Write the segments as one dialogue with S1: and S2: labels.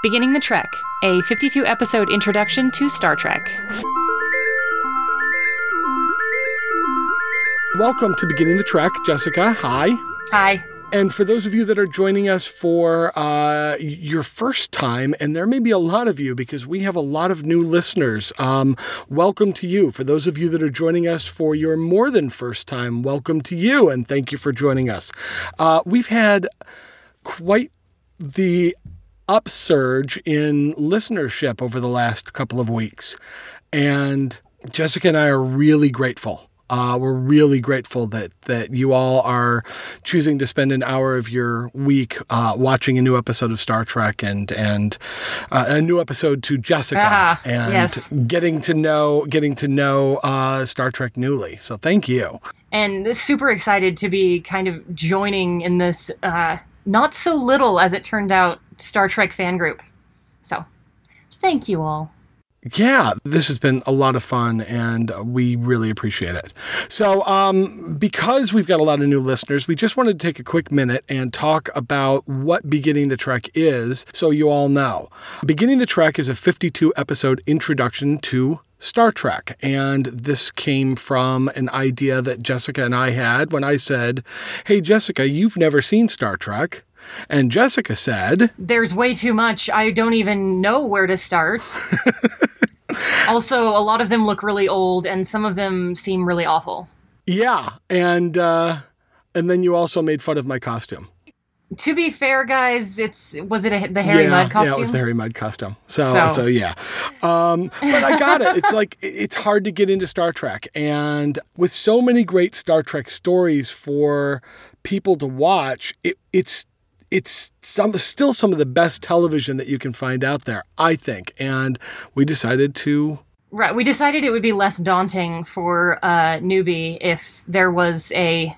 S1: Beginning the Trek, a 52 episode introduction to Star Trek.
S2: Welcome to Beginning the Trek, Jessica. Hi.
S1: Hi.
S2: And for those of you that are joining us for uh, your first time, and there may be a lot of you because we have a lot of new listeners, um, welcome to you. For those of you that are joining us for your more than first time, welcome to you, and thank you for joining us. Uh, we've had quite the upsurge in listenership over the last couple of weeks, and Jessica and I are really grateful. Uh, we're really grateful that that you all are choosing to spend an hour of your week uh, watching a new episode of Star Trek and and uh, a new episode to Jessica
S1: Ah,
S2: and
S1: yes.
S2: getting to know getting to know uh, Star Trek newly. So thank you.
S1: And super excited to be kind of joining in this uh, not so little, as it turned out, Star Trek fan group. So thank you all.
S2: Yeah, this has been a lot of fun and we really appreciate it. So, um, because we've got a lot of new listeners, we just wanted to take a quick minute and talk about what Beginning the Trek is so you all know. Beginning the Trek is a 52 episode introduction to Star Trek. And this came from an idea that Jessica and I had when I said, Hey, Jessica, you've never seen Star Trek. And Jessica said,
S1: There's way too much. I don't even know where to start. also, a lot of them look really old, and some of them seem really awful.
S2: Yeah. And, uh, and then you also made fun of my costume.
S1: To be fair, guys, it's was it a, the Harry
S2: yeah,
S1: Mudd costume?
S2: Yeah, it was the Harry Mudd costume. So,
S1: So-
S2: so, yeah. Um, but I got it. It's like it's hard to get into Star Trek, and with so many great Star Trek stories for people to watch, it, it's it's some still some of the best television that you can find out there, I think. And we decided to
S1: Right. We decided it would be less daunting for a newbie if there was a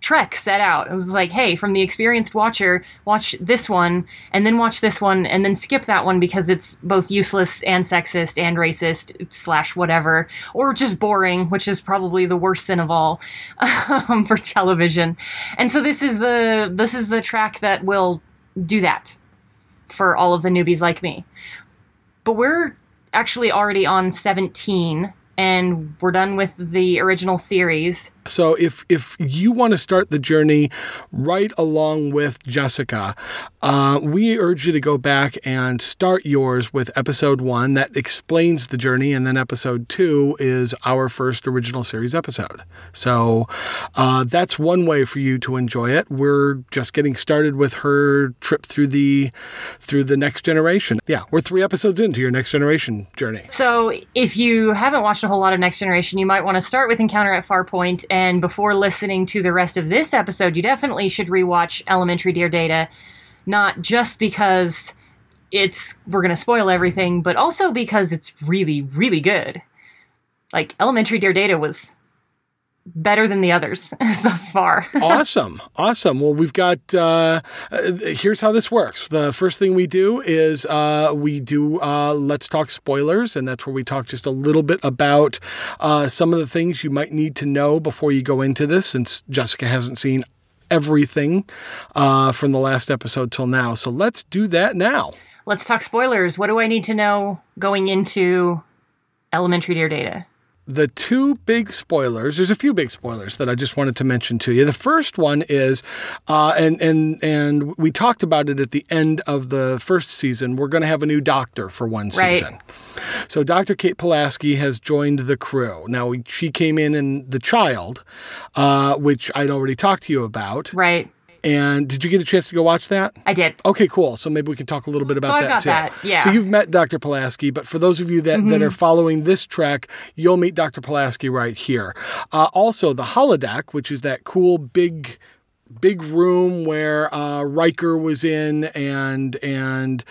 S1: trek set out. It was like, hey, from the experienced watcher, watch this one, and then watch this one, and then skip that one because it's both useless and sexist and racist slash whatever, or just boring, which is probably the worst sin of all um, for television. And so this is the this is the track that will do that for all of the newbies like me. But we're actually already on 17 and we're done with the original series.
S2: So if if you want to start the journey right along with Jessica, uh, we urge you to go back and start yours with episode one that explains the journey, and then episode two is our first original series episode. So uh, that's one way for you to enjoy it. We're just getting started with her trip through the through the next generation. Yeah, we're three episodes into your next generation journey.
S1: So if you haven't watched a whole lot of Next Generation, you might want to start with Encounter at Farpoint. And before listening to the rest of this episode, you definitely should rewatch Elementary Dear Data. Not just because it's we're going to spoil everything, but also because it's really, really good. Like Elementary Dear Data was better than the others thus far.
S2: awesome awesome well we've got uh, uh, here's how this works the first thing we do is uh, we do uh, let's talk spoilers and that's where we talk just a little bit about uh, some of the things you might need to know before you go into this since jessica hasn't seen everything uh, from the last episode till now so let's do that now
S1: Let's talk spoilers. What do I need to know going into Elementary Dear Data?
S2: The two big spoilers there's a few big spoilers that i just wanted to mention to you. The first one is uh, and and and we talked about it at the end of the first season. We're going to have a new doctor for one
S1: Right.
S2: season. So dr kate pulaski has joined the crew. Now she came in in the child uh, which i'd already talked to you about.
S1: Right.
S2: And did you get a chance to go watch that
S1: I did.
S2: Okay, cool. So maybe we can talk a little bit about
S1: I've
S2: that too.
S1: that, yeah. Mm-hmm.
S2: So you've met Dr. Pulaski, but for those of you that, that are following this track, you'll meet Dr. Pulaski right here. Uh, also, the holodeck, which is that cool big big room where uh, Riker was in, and and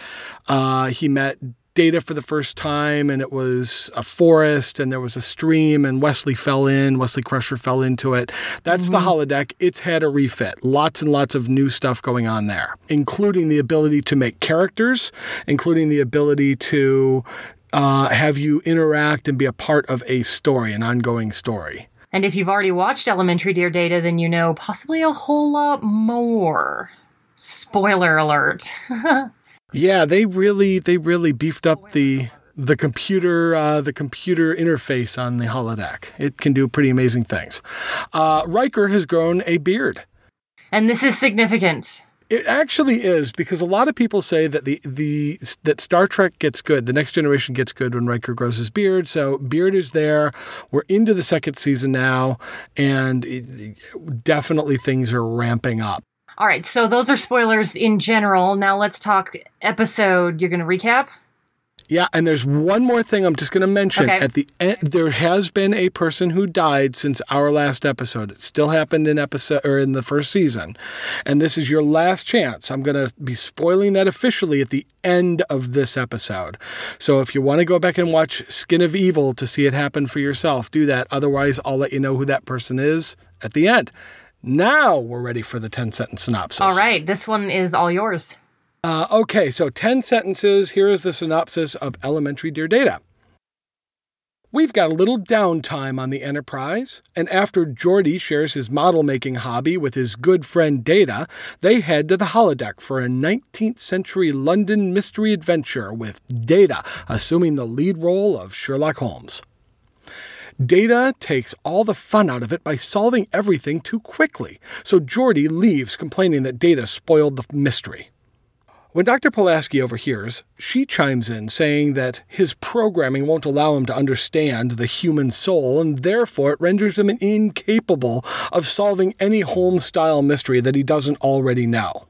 S2: uh, he met Data for the first time, and it was a forest, and there was a stream, and Wesley fell in. Wesley Crusher fell into it. That's the holodeck. It's had a refit. Lots and lots of new stuff going on there, including the ability to make characters, including the ability to uh, have you interact and be a part of a story, an ongoing story.
S1: And if you've already watched Elementary Dear Data, then you know possibly a whole lot more. Spoiler alert.
S2: Yeah, they really they really beefed up the the computer uh, the computer interface on the holodeck. It can do pretty amazing things. Uh, Riker has grown a beard.
S1: And this is significant.
S2: It actually is because a lot of people say that the the that Star Trek gets good, the next generation gets good when Riker grows his beard. So beard is there. We're into the second season now, and it, definitely things are ramping up.
S1: All right, so those are spoilers in general. Now let's talk episode. You're going to recap?
S2: Yeah, and there's one more thing I'm just going to mention.
S1: Okay.
S2: At the end, there has been a person who died since our last episode. It still happened in episode or in the first season, and this is your last chance. I'm going to be spoiling that officially at the end of this episode. So if you want to go back and watch Skin of Evil to see it happen for yourself, do that. Otherwise, I'll let you know who that person is at the end. Now we're ready for the 10 sentence synopsis.
S1: All right, this one is all yours.
S2: Uh, okay, so 10 sentences. Here is the synopsis of Elementary Dear Data. We've got a little downtime on the Enterprise, and after Geordi shares his model making hobby with his good friend Data, they head to the holodeck for a 19th century London mystery adventure with Data assuming the lead role of Sherlock Holmes. Data takes all the fun out of it by solving everything too quickly, so Geordi leaves complaining that Data spoiled the mystery. When Dr. Pulaski overhears, she chimes in saying that his programming won't allow him to understand the human soul, and therefore it renders him incapable of solving any Holmes style mystery that he doesn't already know.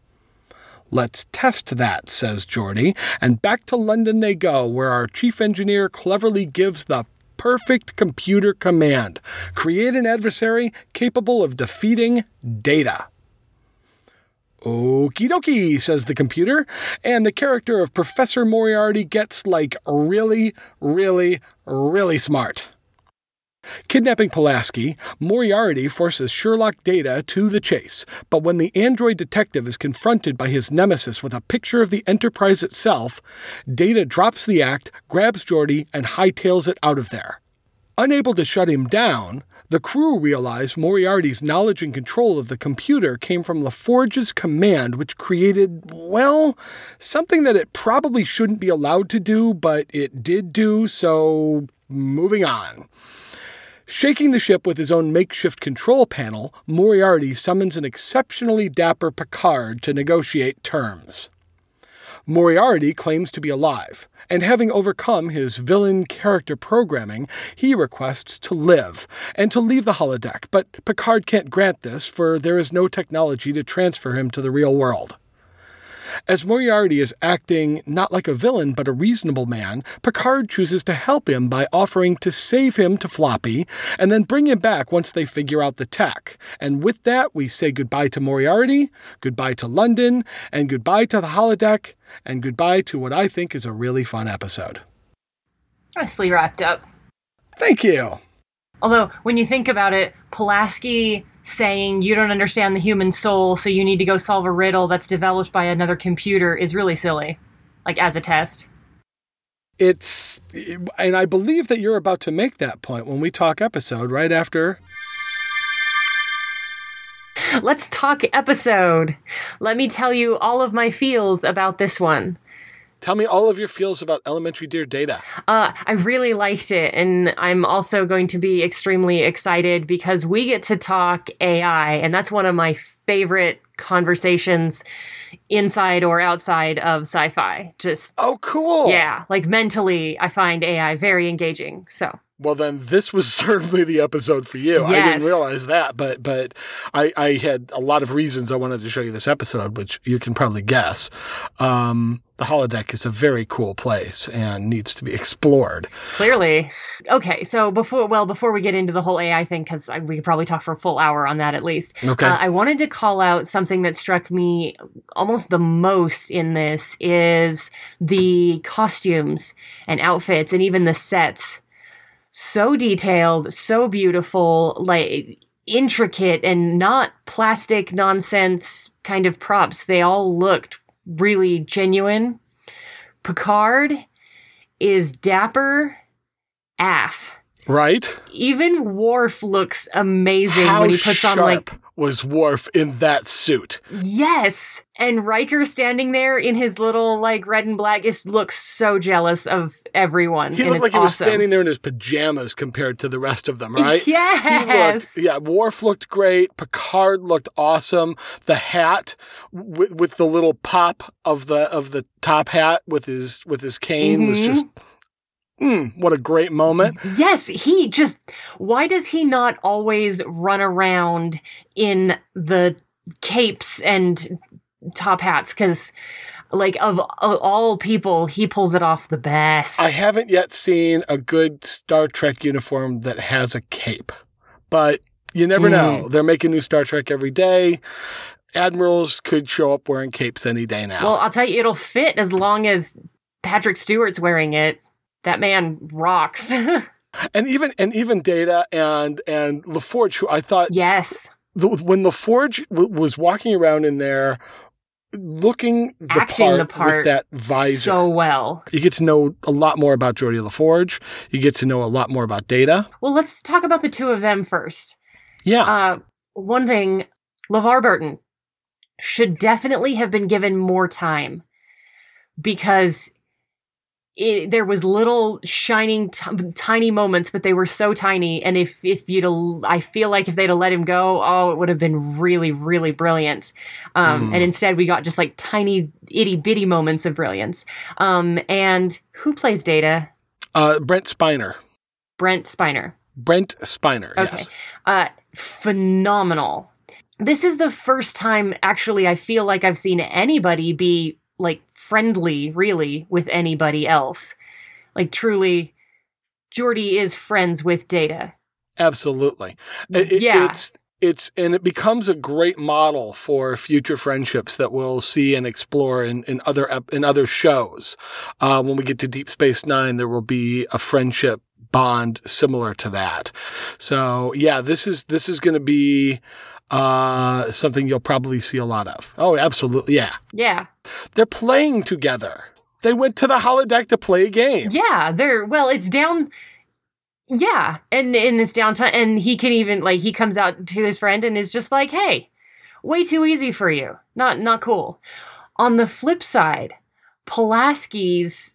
S2: Let's test that, says Geordi, and back to London they go, where our chief engineer cleverly gives the perfect computer command create an adversary capable of defeating data. Okie dokie, says the computer, and the character of Professor Moriarty gets like really, really, really smart. Kidnapping Pulaski, Moriarty forces Sherlock Data to the chase, but when the android detective is confronted by his nemesis with a picture of the Enterprise itself, Data drops the act, grabs Geordi, and hightails it out of there. Unable to shut him down, the crew realize Moriarty's knowledge and control of the computer came from LaForge's command, which created, well, something that it probably shouldn't be allowed to do, but it did do, so moving on. Shaking the ship with his own makeshift control panel, Moriarty summons an exceptionally dapper Picard to negotiate terms. Moriarty claims to be alive, and having overcome his villain character programming, he requests to live and to leave the holodeck, but Picard can't grant this, for there is no technology to transfer him to the real world. As Moriarty is acting not like a villain but a reasonable man, Picard chooses to help him by offering to save him to Floppy and then bring him back once they figure out the tech. And with that, we say goodbye to Moriarty, goodbye to London, and goodbye to the holodeck, and goodbye to what I think is a really fun episode.
S1: Nicely wrapped up.
S2: Thank you.
S1: Although, when you think about it, Pulaski saying you don't understand the human soul, so you need to go solve a riddle that's developed by another computer is really silly, like as a test.
S2: It's, and I believe that you're about to make that point when we talk episode right after.
S1: Let's talk episode. Let me tell you all of my feels about this one.
S2: Tell me all of your feels about Elementary Dear Data.
S1: Uh, I really liked it, and I'm also going to be extremely excited because we get to talk AI, and that's one of my favorite conversations inside or outside of sci-fi. Just
S2: Oh, cool.
S1: yeah, like mentally, I find AI very engaging. So
S2: Well, then this was certainly the episode for you. I didn't realize that, but but I, I had a lot of reasons I wanted to show you this episode, which you can probably guess. Um, the holodeck is a very cool place and needs to be explored.
S1: clearly, okay. So before, well, before we get into the whole AI thing, because we could probably talk for a full hour on that at least.
S2: Okay.
S1: Uh, I wanted to call out something that struck me almost the most in this is the costumes and outfits and even the sets. So detailed, so beautiful, like intricate and not plastic nonsense kind of props. They all looked really genuine. Picard is dapper AF.
S2: right?
S1: Even Worf looks amazing
S2: How
S1: when he puts
S2: sharp
S1: on like
S2: was Worf in that suit.
S1: Yes. And Riker standing there in his little like red and black just looks so jealous of everyone.
S2: He looked like
S1: it's
S2: he was standing there in his pajamas compared to the rest of them, right?
S1: Yes.
S2: looked, yeah, Worf looked great. Picard looked awesome. The hat with, with the little pop of the of the top hat with his with his cane was
S1: Mhm.
S2: just, mm, what a great moment.
S1: Yes, he just why does he not always run around in the capes and top hats cuz like of, of all people he pulls it off the best.
S2: I haven't yet seen a good Star Trek uniform that has a cape, but you never
S1: Mm.
S2: know. They're making new Star Trek every day. Admirals could show up wearing capes any day now.
S1: well, I'll tell you it'll fit as long as Patrick Stewart's wearing it. That man rocks.
S2: and even and even Data and and LaForge, who I thought
S1: yes.
S2: the, when LaForge w- was walking around in there, looking the
S1: Acting
S2: part,
S1: the part
S2: with that visor,
S1: So well.
S2: you get to know a lot more about Geordi LaForge. You get to know a lot more about Data.
S1: Well, let's talk about the two of them first.
S2: Yeah,
S1: Uh, one thing, LeVar Burton should definitely have been given more time because it, there was little shining t- tiny moments, but they were so tiny. And if if you'd, I feel like if they'd have let him go, oh, it would have been really really brilliant. Um,
S2: Mm.
S1: And instead, we got just like tiny itty bitty moments of brilliance. Um, and who plays Data?
S2: uh, Brent Spiner.
S1: Brent Spiner.
S2: Brent Spiner.
S1: Okay.
S2: Yes.
S1: Uh, phenomenal. This is the first time, actually, I feel like I've seen anybody be like friendly, really, with anybody else. Like, truly, Geordi is friends with Data.
S2: Absolutely. It-
S1: Yeah.
S2: It's it's and it becomes a great model for future friendships that we'll see and explore in, in other in other shows. Uh, when we get to Deep Space Nine, there will be a friendship bond similar to that. So yeah, this is this is going to be uh, something you'll probably see a lot of. Oh, absolutely, yeah.
S1: Yeah.
S2: They're playing together. They went to the holodeck to play a game.
S1: Yeah. They're, well, it's down. Yeah. And in this downtime, and he can even, like, he comes out to his friend and is just like, hey, way too easy for you. Not, not cool. On the flip side, Pulaski's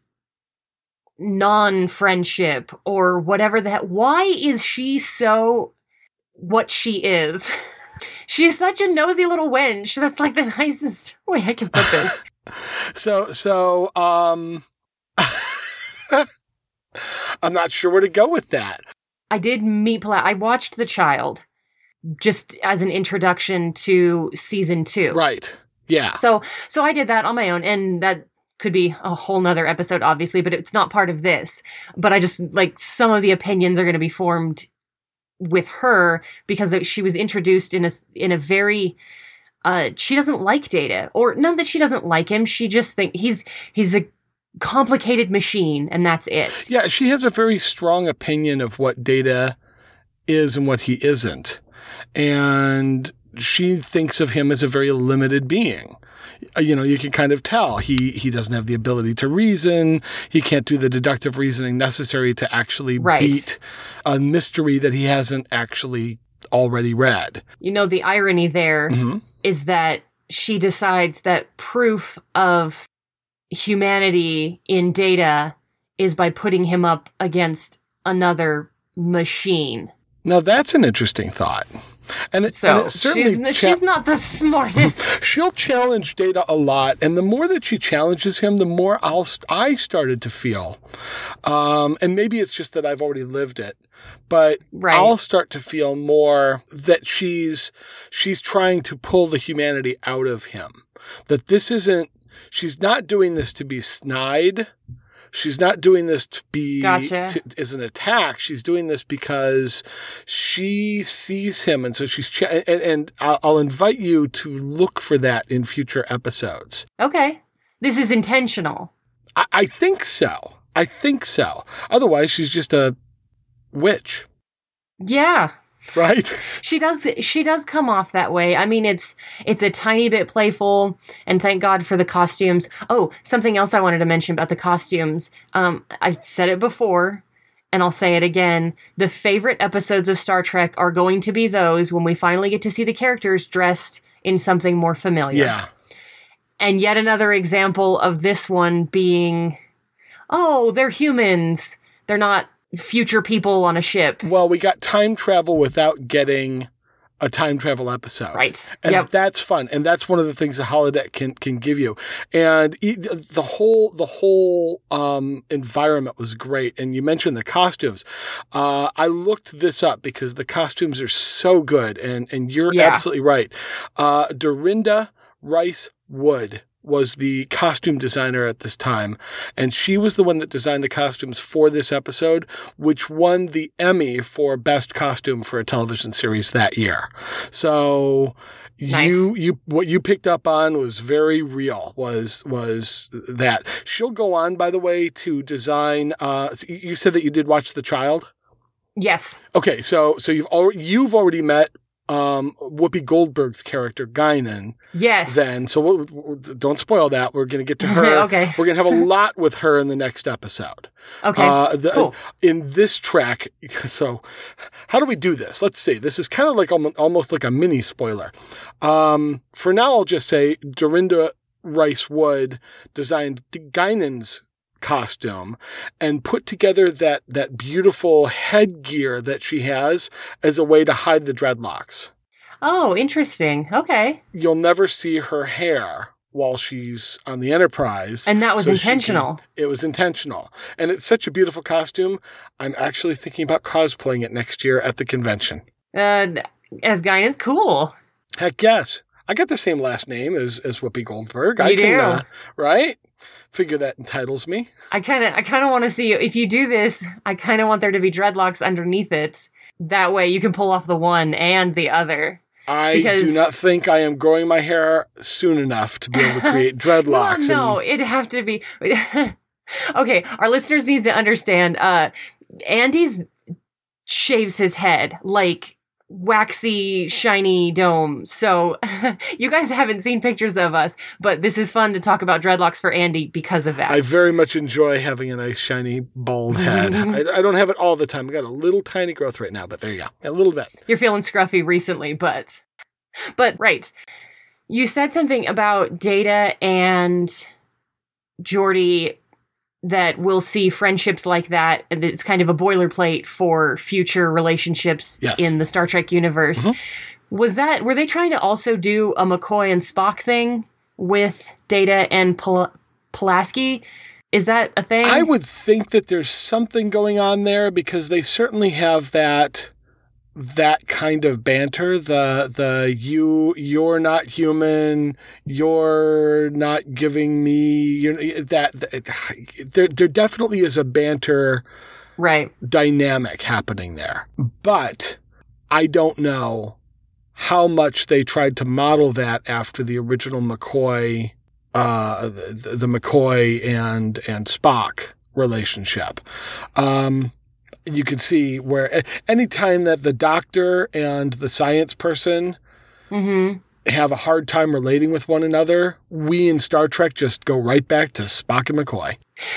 S1: non-friendship or whatever that why is she so what she is she's such a nosy little wench that's like the nicest way i can put this
S2: So so um I'm not sure where to go with that.
S1: i did meet Pula- i watched the child just as an introduction to season two
S2: Right. Yeah.
S1: So so I did that on my own and that could be a whole nother episode obviously, but it's not part of this. But I just like some of the opinions are going to be formed with her because she was introduced in a in a very uh she doesn't like Data or not that she doesn't like him, she just think he's he's a complicated machine and that's it.
S2: Yeah, she has a very strong opinion of what data is and what he isn't. And she thinks of him as a very limited being. Uh, You know, you can kind of tell he he doesn't have the ability to reason. He can't do the deductive reasoning necessary to actually
S1: Right.
S2: beat a mystery that he hasn't actually already read.
S1: You know the irony there
S2: Mhm.
S1: is that she decides that proof of humanity in data is by putting him up against another machine.
S2: Now that's an interesting thought. And it, and
S1: So
S2: it certainly
S1: she's,
S2: cha-
S1: she's not the smartest.
S2: She'll challenge Data a lot, and the more that she challenges him, the more I'll I started to feel, um, and maybe it's just that I've already lived it, but
S1: Right.
S2: I'll start to feel more that she's she's trying to pull the humanity out of him. That this isn't. She's not doing this to be snide. She's not doing this to be
S1: Gotcha.
S2: to, as an attack. She's doing this because she sees him, and so she's. Ch- and, and I'll, I'll invite you to look for that in future episodes.
S1: okay. This is intentional.
S2: I, I think so. I think so. Otherwise, she's just a witch,
S1: Yeah.
S2: right?
S1: She does she does come off that way. I mean it's it's a tiny bit playful and thank God for the costumes. Oh, something else I wanted to mention about the costumes. Um I said it before and I'll say it again, the favorite episodes of Star Trek are going to be those when we finally get to see the characters dressed in something more familiar.
S2: Yeah.
S1: And yet another example of this one being, oh, they're humans. They're not future people on a ship.
S2: Well, we got time travel without getting a time travel episode.
S1: Right.
S2: And
S1: yep.
S2: that's fun. And that's one of the things a holodeck can can give you. And the whole the whole um, environment was great. And you mentioned the costumes. Uh, I looked this up because the costumes are so good. And and you're
S1: Yeah.
S2: absolutely right. Uh, Durinda Rice Wood was the costume designer at this time and she was the one that designed the costumes for this episode which won the emmy for best costume for a television series that year so
S1: Nice.
S2: you you what you picked up on was very real was was that she'll go on by the way to design uh you said that you did watch the child
S1: yes.
S2: okay so so you've already you've already met um whoopi goldberg's character guinan
S1: Yes.
S2: then so we'll, we'll- don't spoil that we're going to get to her
S1: okay.
S2: we're going to have a lot with her in the next episode
S1: Okay.
S2: uh, the,
S1: cool.
S2: in this track so how do we do this let's see this is kind of like almo- almost like a mini spoiler um, for now i'll just say durinda rice wood designed guinan's costume and put together that that beautiful headgear that she has as a way to hide the dreadlocks
S1: Oh, interesting. Okay.
S2: you'll never see her hair while she's on the enterprise
S1: And that was
S2: So she can-
S1: intentional.
S2: it was intentional. And it's such a beautiful costume. I'm actually thinking about cosplaying it next year at the convention.
S1: Uh, as Guinan, cool.
S2: Heck yes. I got the same last name as, as Whoopi Goldberg. I
S1: You
S2: can,
S1: do.
S2: uh, right? Figure that entitles me.
S1: I kind of, I kind of want to see if you do this. I kind of want there to be dreadlocks underneath it. That way, you can pull off the one and the other.
S2: I
S1: Because-
S2: do not think I am growing my hair soon enough to be able to create dreadlocks.
S1: No, no,
S2: and-
S1: it'd have to be. okay, our listeners need to understand. Uh, Andy's shaves his head like waxy, shiny dome. So you guys haven't seen pictures of us, but this is fun to talk about dreadlocks for Andy because of that.
S2: I very much enjoy having a nice, shiny, bald head. I, I don't have it all the time. I got a little tiny growth right now, but there you go. A little bit.
S1: You're feeling scruffy recently, but but right. You said something about Data and Geordi that we'll see friendships like that and it's kind of a boilerplate for future relationships
S2: Yes.
S1: in the Star Trek universe.
S2: Mhm.
S1: Was that were they trying to also do a McCoy and Spock thing with Data and Pul- Pulaski? Is that a thing?
S2: I would think that there's something going on there because they certainly have that that kind of banter the the you you're not human you're not giving me you that, that there there definitely is a banter
S1: right.
S2: dynamic happening there but I don't know how much they tried to model that after the original McCoy uh, the, the McCoy and and Spock relationship. Um, you can see where anytime that the doctor and the science person
S1: Mhm.
S2: have a hard time relating with one another, we in Star Trek just go right back to Spock and McCoy.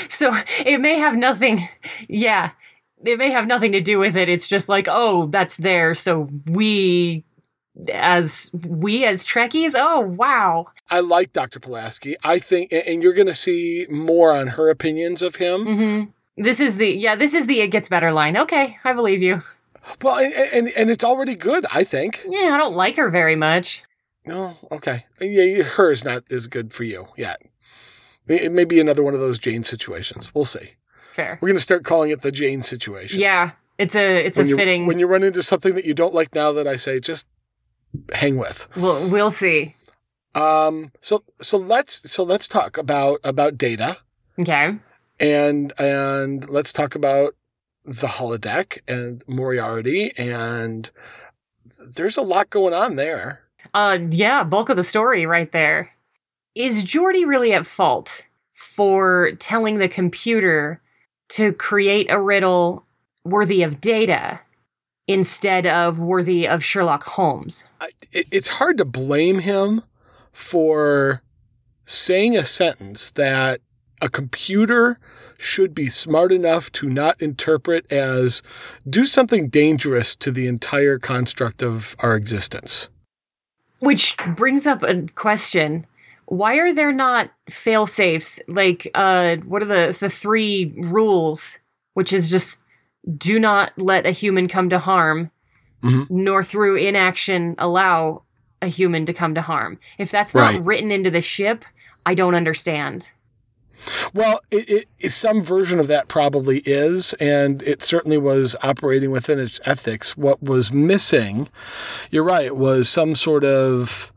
S1: So it may have nothing, yeah, it may have nothing to do with it. It's just like, oh, that's there. So we, as we as Trekkies, oh wow,
S2: I like Dr. Pulaski. I think, and- you're going to see more on her opinions of him.
S1: hmm this is the yeah, this is the it gets better line. Okay, I believe you.
S2: Well, and, and and it's already good, I think.
S1: Yeah, I don't like her very much.
S2: No, okay. Yeah, her is not as good for you yet. It may be another one of those Jane situations. We'll see.
S1: Fair.
S2: We're going to start calling it the Jane situation.
S1: Yeah, it's a it's
S2: when
S1: a
S2: you,
S1: fitting.
S2: When you run into something that you don't like now, that I say, just hang with.
S1: we'll we'll see.
S2: Um. So so let's so let's talk about about data
S1: Okay.
S2: And and let's talk about the holodeck and Moriarty and there's a lot going on there.
S1: Uh, yeah, bulk of the story right there. Is Geordi really at fault for telling the computer to create a riddle worthy of data instead of worthy of Sherlock Holmes?
S2: I- it, it's hard to blame him for saying a sentence that a computer should be smart enough to not interpret as do something dangerous to the entire construct of our existence.
S1: Which brings up a question. Why are there not fail safes? Like, uh, what are the, the three rules? Which is just do not let a human come to harm,
S2: Mhm.
S1: nor through inaction allow a human to come to harm. If that's not
S2: Right.
S1: written into the ship, I don't understand.
S2: Well, it, it, some version of that probably is, and it certainly was operating within its ethics. What was missing, you're right, was some sort of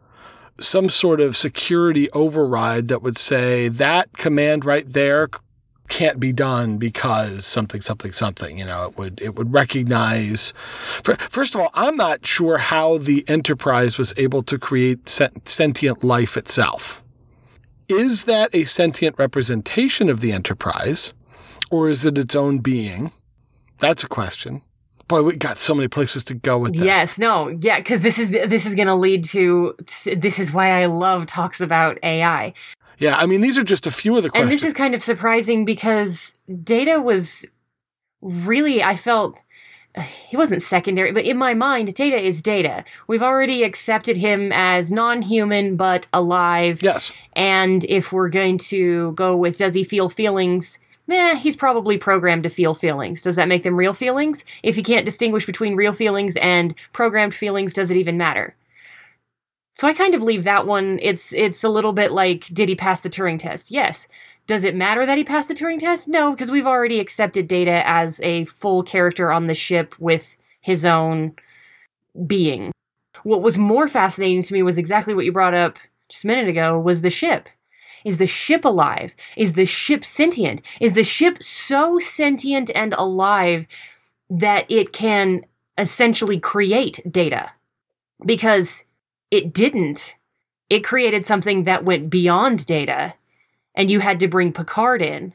S2: some sort of security override that would say that command right there can't be done because something something something you know it would it would recognize first of all i'm not sure how the enterprise was able to create sentient life itself is that a sentient representation of the enterprise or is it its own being? That's a question. Boy we got so many places to go with this.
S1: Yes, no, yeah, because this is this is going to lead to this is why I love talks about AI,
S2: yeah i mean these are just a few of the questions.
S1: and this is kind of surprising because Data was really I felt he wasn't secondary, but in my mind, Data is Data. We've already accepted him as non-human but alive,
S2: yes
S1: and if we're going to go with does he feel feelings? Meh, he's probably programmed to feel feelings. Does that make them real feelings? If you can't distinguish between real feelings and programmed feelings, does it even matter? So I kind of leave that one. It's it's a little bit like did he pass the Turing test? Yes. Does it matter that he passed the Turing test? No, because we've already accepted Data as a full character on the ship with his own being. What was more fascinating to me was exactly what you brought up just a minute ago was the ship. Is the ship alive? Is the ship sentient? Is the ship so sentient and alive that it can essentially create data? Because it didn't. It created something that went beyond data, and you had to bring Picard in.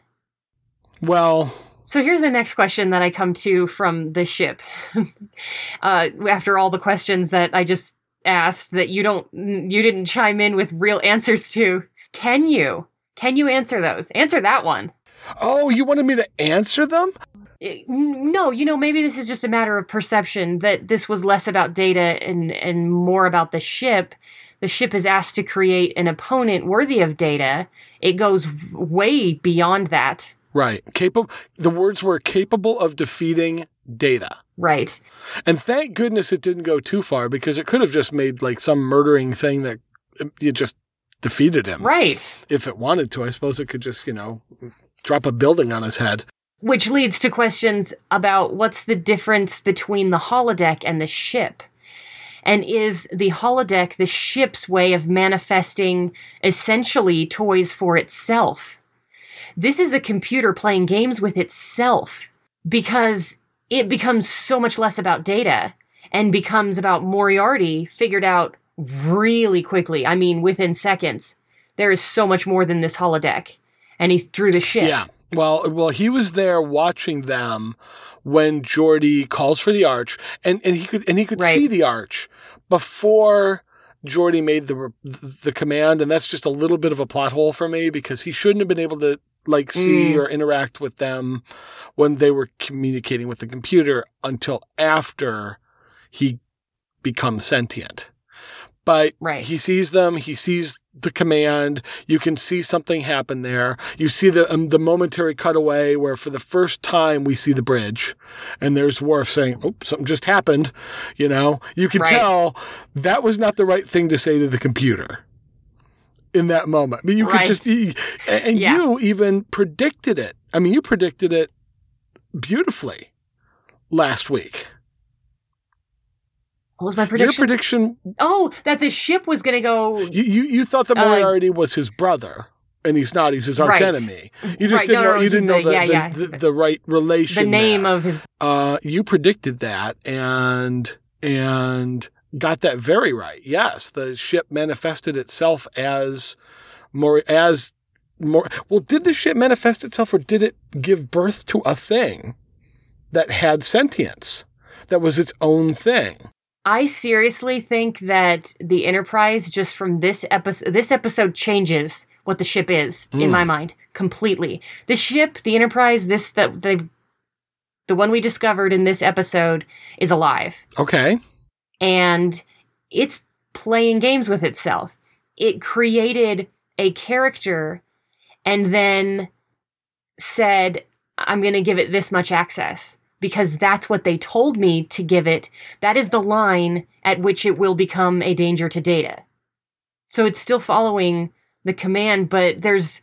S2: well
S1: So here's the next question that I come to from the ship. uh, after all the questions that I just asked that you don't, you didn't chime in with real answers to. Can you? Can you answer those? Answer that one.
S2: oh you wanted me to answer them
S1: Eh, No, you know, maybe this is just a matter of perception that this was less about data and and more about the ship. The ship is asked to create an opponent worthy of data. It goes way beyond that.
S2: Right. Capable the words were capable of defeating data.
S1: Right.
S2: And thank goodness it didn't go too far because it could have just made like some murdering thing that uh, you just defeated him.
S1: Right.
S2: If it wanted to, I suppose it could just, you know, drop a building on his head.
S1: Which leads to questions about what's the difference between the holodeck and the ship? And is the holodeck the ship's way of manifesting essentially toys for itself? This is a computer playing games with itself because it becomes so much less about data and becomes about Moriarty figured out really quickly. I mean, within seconds. There is so much more than this holodeck. And he drew the ship.
S2: Yeah. Well, well, he was there watching them when Geordi calls for the arch, and, and he could and he could
S1: Right.
S2: see the arch before Geordi made the the command, and that's just a little bit of a plot hole for me because he shouldn't have been able to like see
S1: Mm.
S2: or interact with them when they were communicating with the computer until after he becomes sentient. But
S1: Right.
S2: he sees them, he sees the command, you can see something happen there. You see the um, the momentary cutaway where for the first time we see the bridge and there's Worf saying, "Oh, something just happened." You know, you can
S1: Right.
S2: tell that was not the right thing to say to the computer in that moment. I mean, you
S1: Right.
S2: could just and and
S1: Yeah.
S2: you even predicted it. I mean, you predicted it beautifully last week.
S1: What was my prediction?
S2: Your
S1: prediction? oh, that the ship was going to go.
S2: You, you, you thought that
S1: Uh,
S2: Moriarty was his brother, and he's not. He's his arch
S1: Right.
S2: enemy. You just
S1: Right,
S2: didn't
S1: no,
S2: know.
S1: no,
S2: you didn't know
S1: the-
S2: the,
S1: yeah,
S2: the,
S1: yeah.
S2: the, the right relation.
S1: The name
S2: there.
S1: of his.
S2: Uh, you predicted that, and and got that very right. Yes, the ship manifested itself as more as more. Well, did the ship manifest itself, or did it give birth to a thing that had sentience? That was its own thing.
S1: I seriously think that the Enterprise, just from this episode, this episode changes what the ship is in my hmm. mind completely. The ship, the Enterprise, this that the the one we discovered in this episode is alive
S2: Okay.
S1: And it's playing games with itself. It created a character and then said, I'm going to give it this much access because that's what they told me to give it. That is the line at which it will become a danger to data. So it's still following the command, but there's,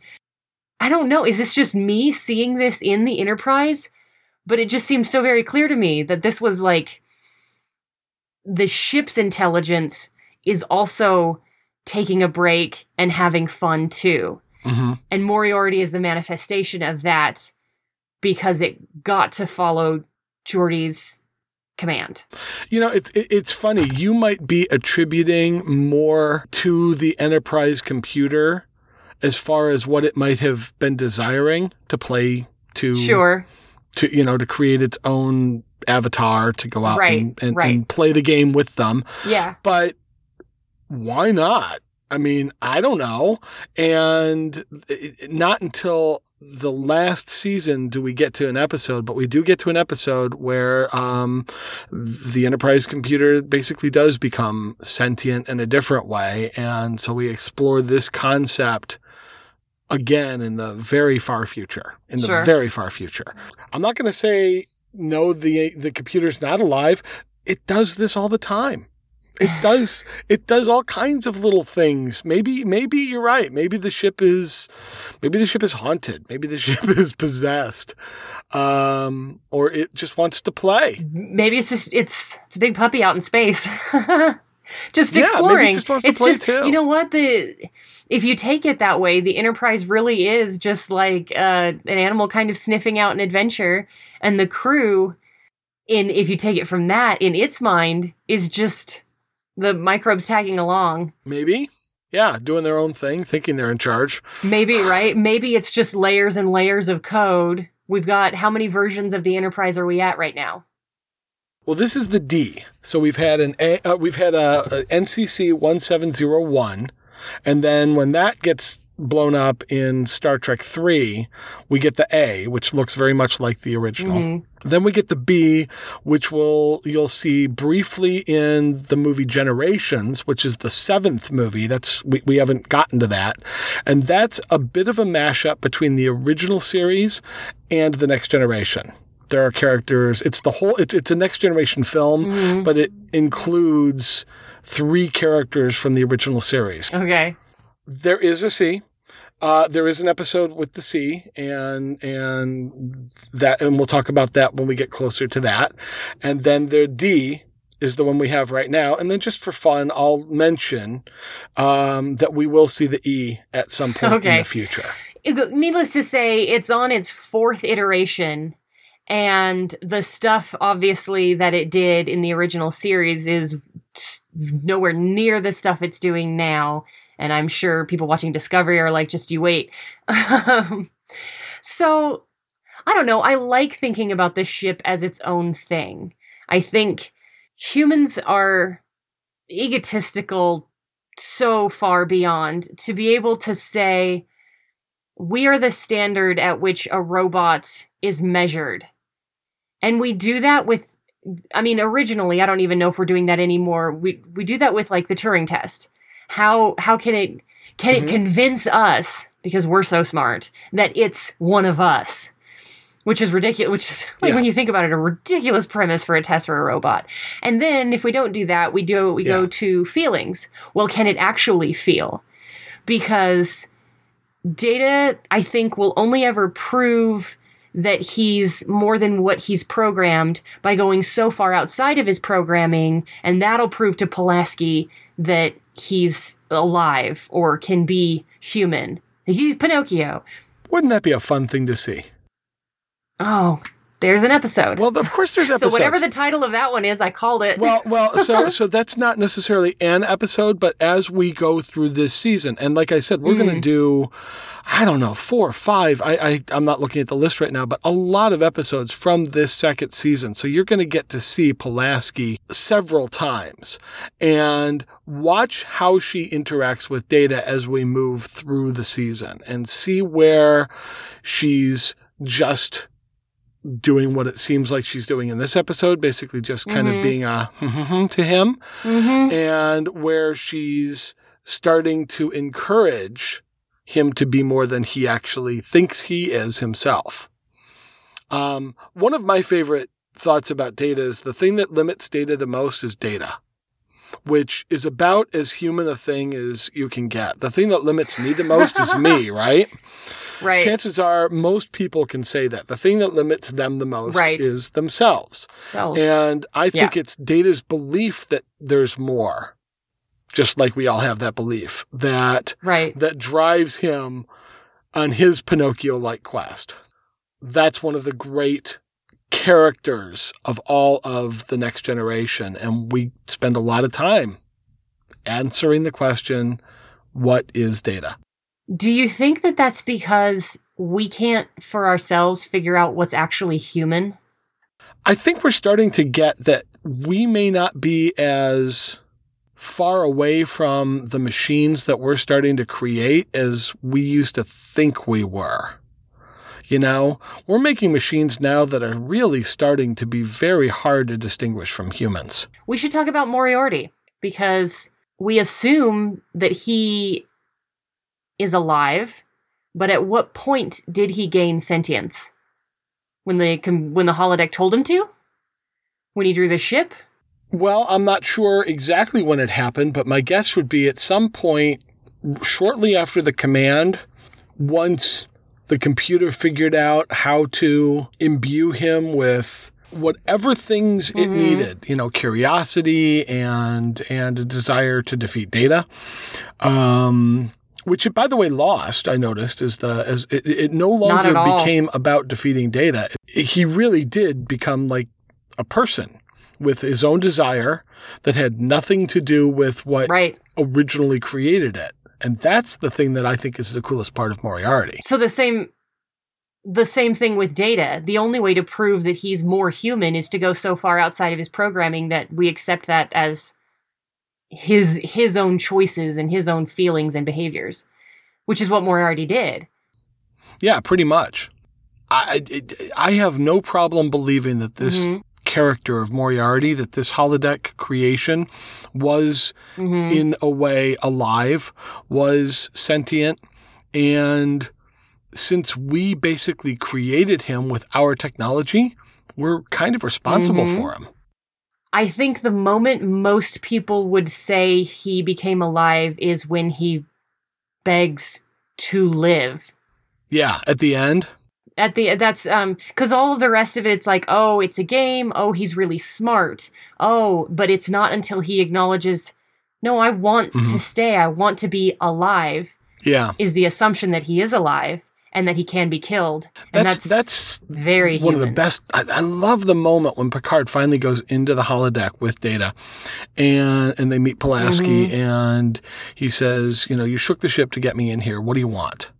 S1: I don't know, is this just me seeing this in the Enterprise? But it just seems so very clear to me that this was like the ship's intelligence is also taking a break and having fun too.
S2: hmm
S1: And Moriarty is the manifestation of that because it got to follow Geordi's command.
S2: You know, it, it, it's funny. You might be attributing more to the Enterprise computer as far as what it might have been desiring to play to
S1: Sure.
S2: to you know to create its own avatar to go out
S1: Right,
S2: and, and,
S1: right.
S2: and play the game with them.
S1: Yeah.
S2: But why not? I mean, I don't know. And not until the last season do we get to an episode, but we do get to an episode where um, the Enterprise computer basically does become sentient in a different way. And so we explore this concept again in the very far future. In the
S1: Sure.
S2: very far future. I'm not going to say no, the the computer's not alive. It does this all the time. It does it does all kinds of little things. Maybe maybe you're right. Maybe the ship is maybe the ship is haunted. Maybe the ship is possessed. Um or it just wants to play.
S1: Maybe it's just it's it's a big puppy out in space. just exploring.
S2: Yeah, maybe it just wants to
S1: it's
S2: play
S1: just
S2: too.
S1: you know what the if you take it that way, the Enterprise really is just like uh, an animal kind of sniffing out an adventure, and the crew, in if you take it from that, in its mind, is just the microbes tagging along.
S2: Maybe. Yeah, doing their own thing, thinking they're in charge.
S1: Maybe right? Maybe it's just layers and layers of code. We've got how many versions of the Enterprise are we at right now?
S2: Well, this is the D. So we've had an A, uh, we've had a, a NCC 1701 and then when that gets blown up in Star Trek 3, we get the A, which looks very much like the original.
S1: Mhm.
S2: Then we get the B, which will you'll see briefly in the movie Generations, which is the seventh movie. That's we, we haven't gotten to that. And that's a bit of a mashup between the original series and the next generation. There are characters, it's the whole it's it's a next generation film, but it includes three characters from the original series.
S1: Okay.
S2: There is a C. Uh, there is an episode with the C, and and that, and we'll talk about that when we get closer to that. And then the D is the one we have right now. And then just for fun, I'll mention um, that we will see the E at some point in the future.
S1: Needless to say, it's on its fourth iteration, and the stuff obviously that it did in the original series is nowhere near the stuff it's doing now. And I'm sure people watching Discovery are like, just you wait. So I don't know. I like thinking about this ship as its own thing. I think humans are egotistical so far beyond to be able to say, we are the standard at which a robot is measured. And we do that with I mean originally I don't even know if we're doing that anymore. We we do that with like the Turing test. How how can it can
S2: Mhm.
S1: it convince us because we're so smart that it's one of us? Which is ridiculous, which is like
S2: Yeah.
S1: when you think about it a ridiculous premise for a test for a robot. And then if we don't do that, we do we
S2: Yeah.
S1: go to feelings. Well, can it actually feel? Because data i think will only ever prove that he's more than what he's programmed by going so far outside of his programming and that'll prove to pulaski that he's alive or can be human he's pinocchio
S2: Wouldn't that be a fun thing to see?
S1: oh There's an episode.
S2: Well, of course there's
S1: episode.
S2: so
S1: whatever the title of that one is, I called it.
S2: well, well, so so that's not necessarily an episode, but as we go through this season, and like I said, we're going to mm. do, I don't know, four or five. I, I I'm not looking at the list right now, but a lot of episodes from this second season. So you're going to get to see Pulaski several times, and watch how she interacts with Data as we move through the season, and see where she's just doing what it seems like she's doing in this episode, basically just kind of being a to him,
S1: Mhm.
S2: and where she's starting to encourage him to be more than he actually thinks he is himself. Um, one of my favorite thoughts about data is the thing that limits data the most is data. Which is about as human a thing as you can get. The thing that limits me the most is me, right?
S1: Right.
S2: chances are most people can say that the thing that limits them the most
S1: Right.
S2: is themselves and i think
S1: Yeah.
S2: it's data's belief that there's more just like we all have that belief that
S1: right.
S2: that drives him on his pinocchio like quest that's one of the great characters of all of the next generation and we spend a lot of time answering the question what is data
S1: Do you think that that's because we can't for ourselves figure out what's actually human?
S2: I think we're starting to get that we may not be as far away from the machines that we're starting to create as we used to think we were. You know, we're making machines now that are really starting to be very hard to distinguish from humans.
S1: We should talk about Moriarty because we assume that he is alive, but at what point did he gain sentience? When the when the holodeck told him to? When he drew the ship?
S2: Well, I'm not sure exactly when it happened, but my guess would be at some point shortly after the command, once the computer figured out how to imbue him with whatever things it
S1: Mhm.
S2: needed, you know, curiosity and and a desire to defeat data. Um which it, by the way, lost. I noticed is the as it, it no longer became about defeating data. He really did become like a person with his own desire that had nothing to do with what
S1: Right.
S2: originally created it. And that's the thing that I think is the coolest part of Moriarty.
S1: So the same the same thing with data. The only way to prove that he's more human is to go so far outside of his programming that we accept that as his his own choices and his own feelings and behaviors, which is what Moriarty did.
S2: Yeah, pretty much. I, I, I have no problem believing that this
S1: Mhm.
S2: character of Moriarty, that this holodeck creation was
S1: Mhm.
S2: in a way alive, was sentient, and since we basically created him with our technology, we're kind of responsible
S1: Mhm.
S2: for him.
S1: I think the moment most people would say he became alive is when he begs to live.
S2: Yeah, at the end.
S1: At the that's um cuz all of the rest of it it's like, "Oh, it's a game. Oh, he's really smart. Oh, but it's not until he acknowledges, "No, I want to
S2: Mhm.
S1: stay. I want to be alive."
S2: Yeah.
S1: Is the assumption that he is alive and that he can be killed. And
S2: That's
S1: that's,
S2: that's
S1: very
S2: one of the best. I, I love the moment when Picard finally goes into the holodeck with Data, and and they meet Pulaski,
S1: Mm-hmm.
S2: and he says, you know, you shook the ship to get me in here. What do you want?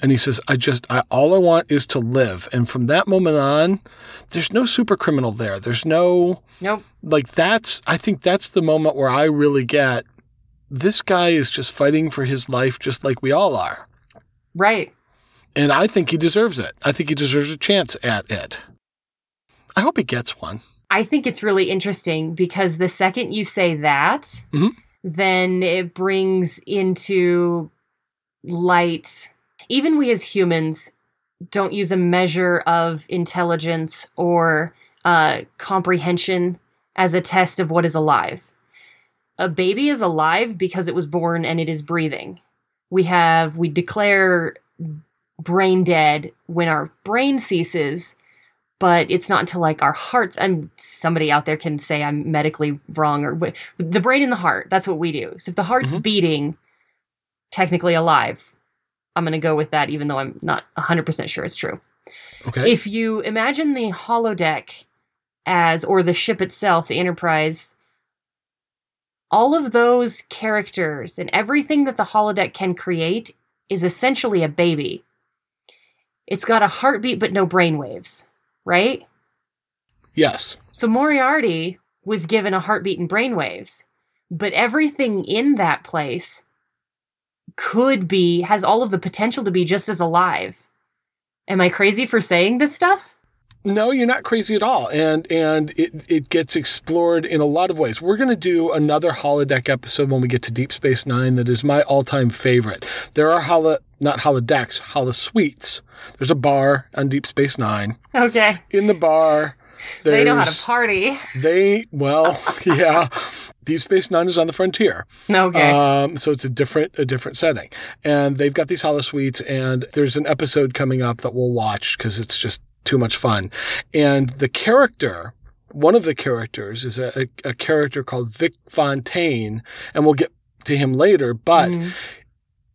S2: And he says, I just, I, all I want is to live. And from that moment on, there's no super criminal there. There's no
S1: Nope.
S2: like that's. I think that's the moment where I really get this guy is just fighting for his life, just like we all are.
S1: Right.
S2: And I think he deserves it. I think he deserves a chance at it. I hope he gets one.
S1: I think it's really interesting because the second you say that,
S2: Mhm.
S1: then it brings into light. Even we as humans don't use a measure of intelligence or uh, comprehension as a test of what is alive. A baby is alive because it was born and it is breathing. We have, we declare brain dead when our brain ceases but it's not until like our hearts and somebody out there can say i'm medically wrong or wh- the brain and the heart that's what we do so if the heart's
S2: Mhm.
S1: beating technically alive i'm going to go with that even though i'm not 100% sure it's true
S2: Okay.
S1: If you imagine the holodeck as, or the ship itself, the Enterprise, all of those characters and everything that the holodeck can create is essentially a baby. It's got a heartbeat but no brainwaves, right?
S2: yes.
S1: So Moriarty was given a heartbeat and brainwaves, but everything in that place could be, has all of the potential to be just as alive. Am I crazy for saying this stuff?
S2: No, you're not crazy at all. And and it, it gets explored in a lot of ways. We're going to do another holodeck episode when we get to Deep Space Nine that is my all-time favorite. There are holo not holodecks, holosuites. There's a bar on Deep Space Nine.
S1: Okay.
S2: In the bar,
S1: They know how to party.
S2: They well, yeah. Deep Space Nine is on the frontier.
S1: Okay.
S2: Um, so it's a different a different setting, and they've got these holosuites. And there's an episode coming up that we'll watch because it's just too much fun. And the character, one of the characters, is a, a, a character called Vic Fontaine, and we'll get to him later. But
S1: Mhm.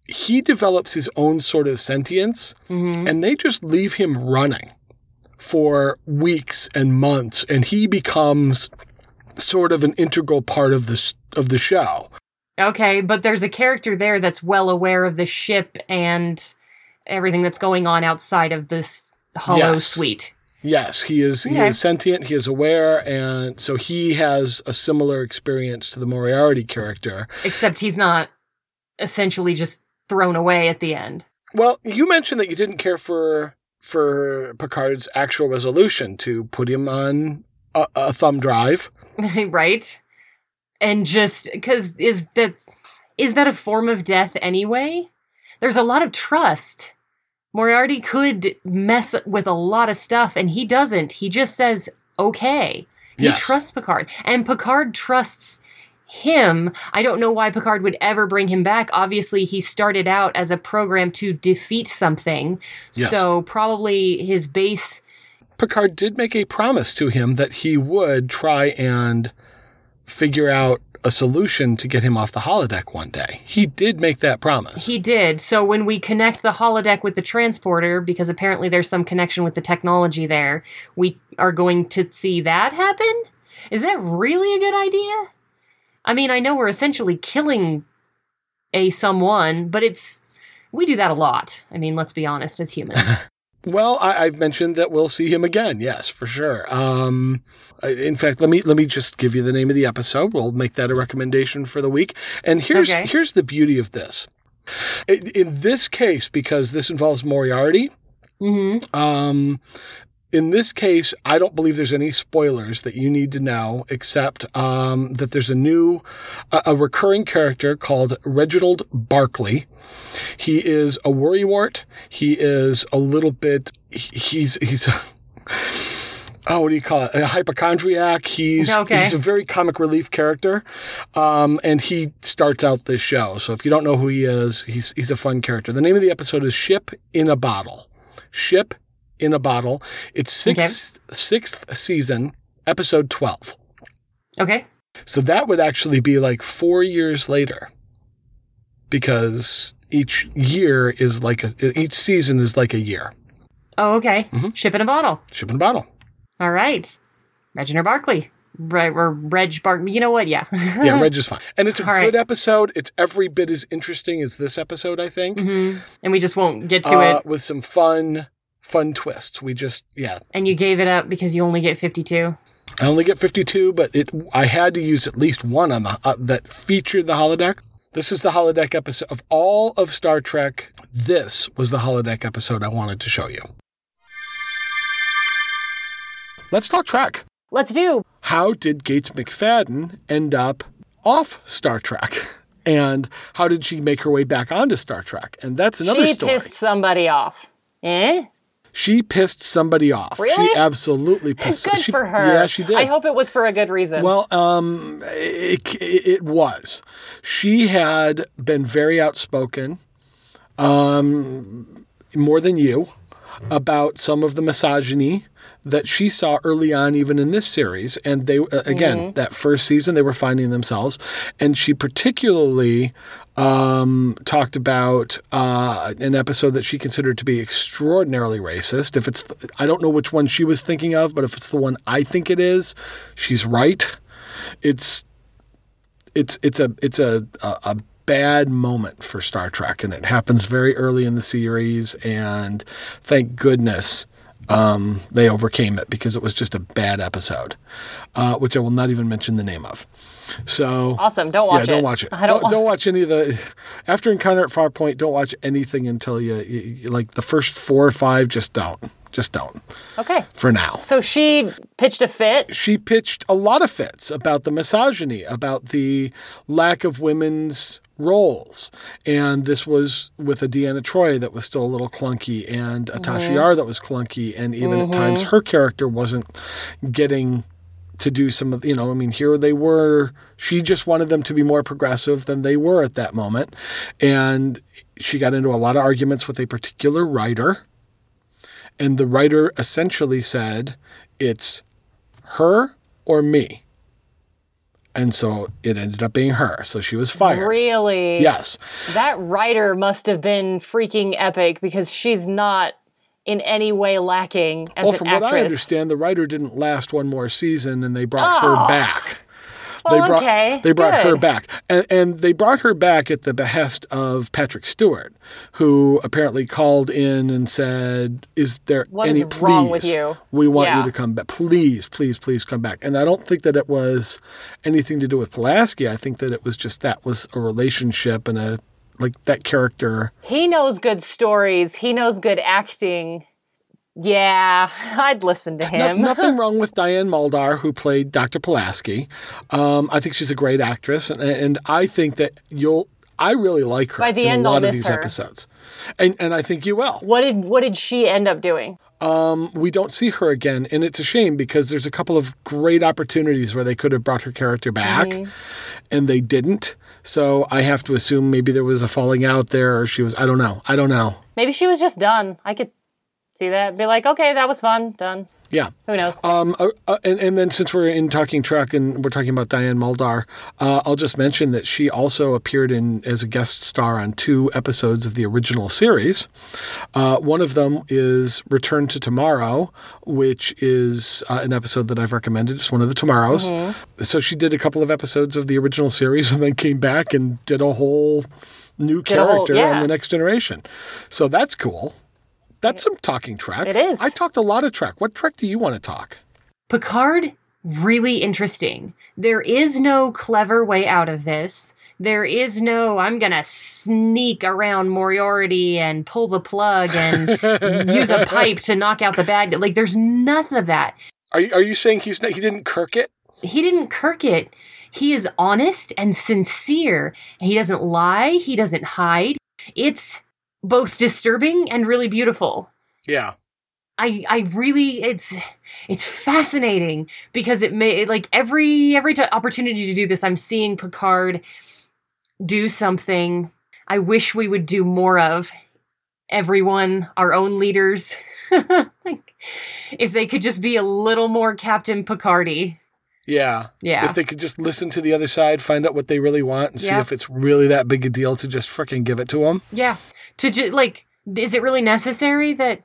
S2: he develops his own sort of sentience,
S1: Mhm.
S2: and they just leave him running for weeks and months, and he becomes sort of an integral part of the of the show.
S1: Okay, but there's a character there that's well aware of the ship and everything that's going on outside of this hollow
S2: Yes.
S1: suite.
S2: Yes, he is. He is sentient. He is aware, and so he has a similar experience to the Moriarty character.
S1: Except he's not essentially just thrown away at the end.
S2: Well, you mentioned that you didn't care for for Picard's actual resolution to put him on a, a thumb drive.
S1: right? And just because is that is that a form of death anyway? There's a lot of trust. Moriarty could mess with a lot of stuff, and he doesn't. He just says okay. He
S2: Yes.
S1: trusts Picard, and Picard trusts him. I don't know why Picard would ever bring him back. Obviously, he started out as a program to defeat something,
S2: Yes.
S1: so probably his base
S2: Picard did make a promise to him that he would try and figure out a solution to get him off the holodeck one day. He did make that promise.
S1: He did. So when we connect the holodeck with the transporter, because apparently there's some connection with the technology there, we are going to see that happen? Is that really a good idea? I mean, I know we're essentially killing a someone, but it's we do that a lot. I mean, let's be honest as humans.
S2: Well, I, I've mentioned that we'll see him again. Yes, for sure. Um, in fact, let me let me just give you the name of the episode. We'll make that a recommendation for the week. And here's
S1: Okay.
S2: here's the beauty of this. In, in this case, because this involves Moriarty,
S1: hmm
S2: um, in this case, I don't believe there's any spoilers that you need to know, except um, that there's a new, a, a recurring character called Reginald Barclay. He is a worrywart. He is a little bit. he- He's he's. Oh, what do you call it? A hypochondriac. He's
S1: Okay.
S2: he's a very comic relief character, um, and he starts out this show. So if you don't know who he is, he's he's a fun character. The name of the episode is "Ship in a Bottle." Ship in a Bottle. It's sixth sixth season, episode twelve.
S1: Okay.
S2: So that would actually be like four years later, because each year is like a, each season is like a year.
S1: Oh, okay.
S2: Mhm.
S1: Ship in a bottle.
S2: Ship in a bottle.
S1: All right. Reginald Barclay. Re- or Reg Bark. You know what? Yeah.
S2: Yeah, Reg is fine, and it's a
S1: All
S2: good
S1: right.
S2: episode. It's every bit as interesting as this episode, I think,
S1: hmm And we just won't get to
S2: uh,
S1: it.
S2: with some fun, fun twists. We just, yeah,
S1: And you gave it up because you only get 52.
S2: I only get fifty-two, but it I had to use at least one on the uh, that featured the holodeck. This is the holodeck episode of all of Star Trek. This was the holodeck episode I wanted to show you. Let's talk Trek.
S1: Let's do.
S2: How did Gates McFadden end up off Star Trek? And how did she make her way back onto Star Trek? And that's another
S1: she
S2: story.
S1: pissed somebody off. Eh?
S2: She pissed somebody off.
S1: Really?
S2: She absolutely pissed.
S1: Good
S2: she,
S1: for her.
S2: Yeah, she did.
S1: I hope it was for a good reason.
S2: Well, um, it, it was. She had been very outspoken, um, more than you. About some of the misogyny that she saw early on, even in this series. And they, uh, again, that first season, they were finding themselves. And she particularly um, talked about uh, an episode that she considered to be extraordinarily racist. If it's, I don't know which one she was thinking of, but if it's the one I think it is, she's right. It's, it's, it's a, it's a, a, a bad moment for Star Trek, and it happens very early in the series. And thank goodness um, they overcame it because it was just a bad episode, uh, which I will not even mention the name of. So
S1: awesome! Don't watch
S2: yeah,
S1: it.
S2: don't watch it.
S1: I
S2: don't,
S1: don't.
S2: don't, watch any of the after Encounter at Farpoint. Don't watch anything until you, you like the first four or five. Just don't. Just don't.
S1: Okay.
S2: For now.
S1: So she pitched a fit.
S2: She pitched a lot of fits about the misogyny, about the lack of women's roles. And this was with a Deanna Troi that was still a little clunky and a Tasha mm-hmm. Yar that was clunky. And even at times mm-hmm. her character wasn't getting to do some of, you know, I mean, here they were, she just wanted them to be more progressive than they were at that moment. And she got into a lot of arguments with a particular writer. And the writer essentially said, it's her or me. And so it ended up being her. So she was fired.
S1: Really?
S2: Yes.
S1: That writer must have been freaking epic because she's not in any way lacking as
S2: Well,
S1: an
S2: from
S1: actress.
S2: what I understand, the writer didn't last one more season and they brought
S1: Oh.
S2: her ah. back.
S1: Well,
S2: they brought,
S1: okay,
S2: They brought her back. And, and they brought her back at the behest of Patrick Stewart, who apparently called in and said, Is there
S1: What
S2: any
S1: is
S2: please?
S1: wrong with you?"
S2: We want
S1: Yeah.
S2: you to come back. Please, please, please come back. And I don't think that it was anything to do with Pulaski. I think that it was just that was a relationship and a like that character.
S1: He knows good stories. He knows good acting. Yeah, I'd listen to
S2: No-
S1: him.
S2: nothing wrong with Diana Muldaur, who played Dr. Pulaski. Um, I think she's a great actress, and, and I think that you'll. I really like her
S1: By the
S2: in
S1: end,
S2: a
S1: I'll
S2: lot of these
S1: her.
S2: episodes, and and I think you will.
S1: What did what did she end up doing?
S2: Um, we don't see her again, and it's a shame because there's a couple of great opportunities where they could have brought her character back,
S1: Mm-hmm.
S2: and they didn't. So I have to assume maybe there was a falling out there, or she was. I don't know. I don't know.
S1: Maybe she was just done. I could see that. Be like, okay, that was fun. Done.
S2: Yeah.
S1: Who knows?
S2: Um, uh, uh, and, and then since we're in talking truck and we're talking about Diana Muldaur, uh, I'll just mention that she also appeared in as a guest star on two episodes of the original series. Uh, one of them is Return to Tomorrow, which is uh, an episode that I've recommended. It's one of the Tomorrows. So she did a couple of episodes of the original series and then came back and did a whole new
S1: a whole-
S2: character
S1: yeah.
S2: on the next generation. So that's cool. That's some talking track.
S1: It is.
S2: I talked a lot of track. What track do you want to talk?
S1: Picard, really interesting. There is no clever way out of this. There is no, I'm going to sneak around Moriarty and pull the plug and use a pipe to knock out the bad. Like, there's nothing of that.
S2: Are you, are you saying he's not, he didn't kirk it?
S1: He didn't kirk it. He is honest and sincere. He doesn't lie. He doesn't hide. It's both disturbing and really beautiful.
S2: Yeah.
S1: I I really it's it's fascinating because it may like every every t- opportunity to do this I'm seeing Picard do something I wish we would do more of everyone our own leaders like if they could just be a little more Captain Picardy
S2: Yeah.
S1: yeah
S2: If they could just listen to the other side, find out what they really want, and see if it's really that big a deal to just frickin' give it to them.
S1: yeah to ju- like is it really necessary that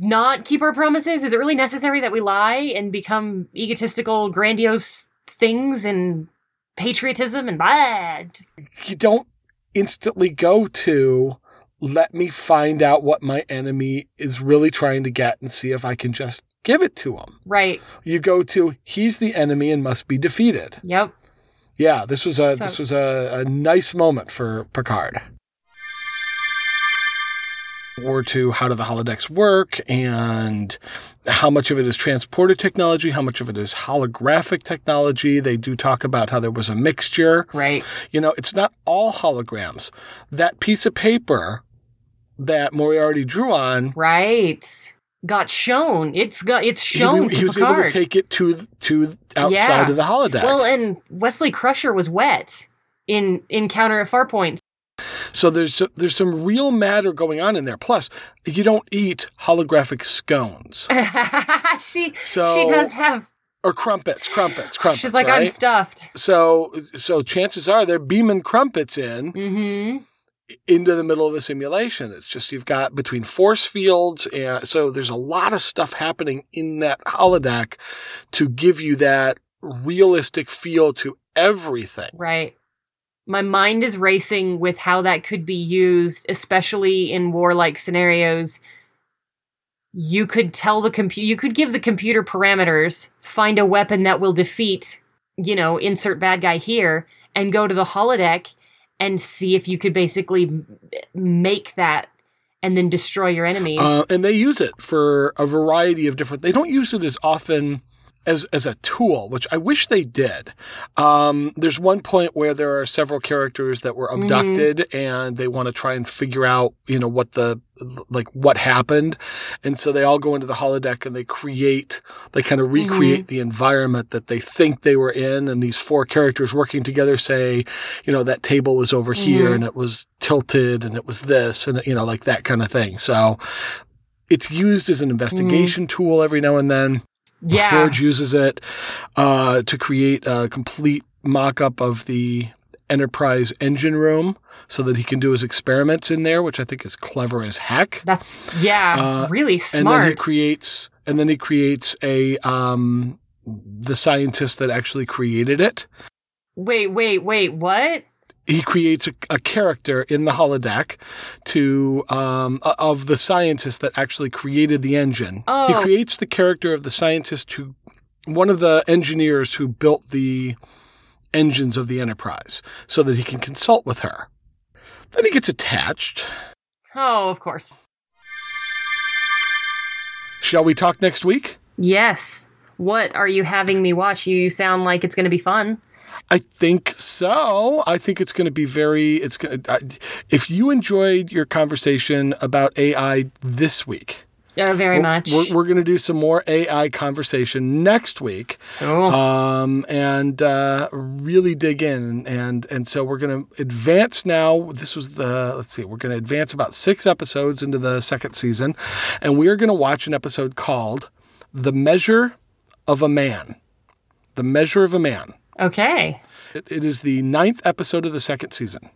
S1: not keep our promises is it really necessary that we lie and become egotistical grandiose things and patriotism and blah Just-
S2: You don't instantly go to let me find out what my enemy is really trying to get and see if I can just give it to him.
S1: right
S2: You go to he's the enemy and must be defeated.
S1: yep
S2: Yeah, this was a
S1: So-
S2: this was a, a nice moment for Picard. Or to how do the holodecks work and how much of it is transporter technology, how much of it is holographic technology. They do talk about how there was a mixture.
S1: right
S2: You know, it's not all holograms. That piece of paper that Moriarty drew on,
S1: right got shown it's got it's
S2: he,
S1: shown
S2: he
S1: to
S2: was
S1: Picard.
S2: able to take it to to outside
S1: Yeah.
S2: of the holodeck.
S1: well and Wesley Crusher was wet in Encounter at Farpoint
S2: So there's there's some real matter going on in there. Plus, you don't eat holographic scones.
S1: she
S2: So-
S1: she does have.
S2: or crumpets, crumpets, crumpets.
S1: She's like, I'm stuffed.
S2: so so chances are they're beaming crumpets in
S1: Mm-hmm.
S2: into the middle of the simulation. It's just you've got between force fields and so there's a lot of stuff happening in that holodeck to give you that realistic feel to everything.
S1: Right. My mind is racing with how that could be used, especially in warlike scenarios. You could tell the computer, you could give the computer parameters, find a weapon that will defeat, you know, insert bad guy here, and go to the holodeck and see if you could basically make that and then destroy your enemies.
S2: Uh, and they use it for a variety of different. They don't use it as often as as a tool, which I wish they did. Um, there's one point where there are several characters that were abducted, and they want to try and figure out, you know, what the like what happened, and so they all go into the holodeck and they create, they kind of recreate the environment that they think they were in, and these four characters working together say, you know, that table was over here
S1: Mhm.
S2: and it was tilted and it was this and you know like that kind of thing. So it's used as an investigation tool every now and then.
S1: Yeah.
S2: Forge uses it uh, to create a complete mock-up of the Enterprise engine room so that he can do his experiments in there, which I think is clever as heck.
S1: That's, yeah,
S2: Uh,
S1: really
S2: And then he creates, and then he creates a um, the scientist that actually created it.
S1: wait, wait, wait, what?
S2: He creates a, a character in the holodeck to um, of the scientist that actually created the engine. He
S1: Oh.
S2: creates the character of the scientist who, one of the engineers who built the engines of the Enterprise, so that he can consult with her. Then he gets attached.
S1: Oh, of course.
S2: Shall we talk next week?
S1: Yes. What are you having me watch? You sound like it's going to be fun.
S2: I think so. I think it's going to be very. It's going to. If you enjoyed your conversation about AI this week,
S1: Uh, very much.
S2: We're, we're going to do some more AI conversation next week,
S1: Cool.
S2: um, and uh, really dig in. And and so we're going to advance now. This was the let's see. We're going to advance about six episodes into the second season, and we are going to watch an episode called "The Measure of a Man." The Measure of a Man.
S1: Okay.
S2: It, it is the ninth episode of the second season.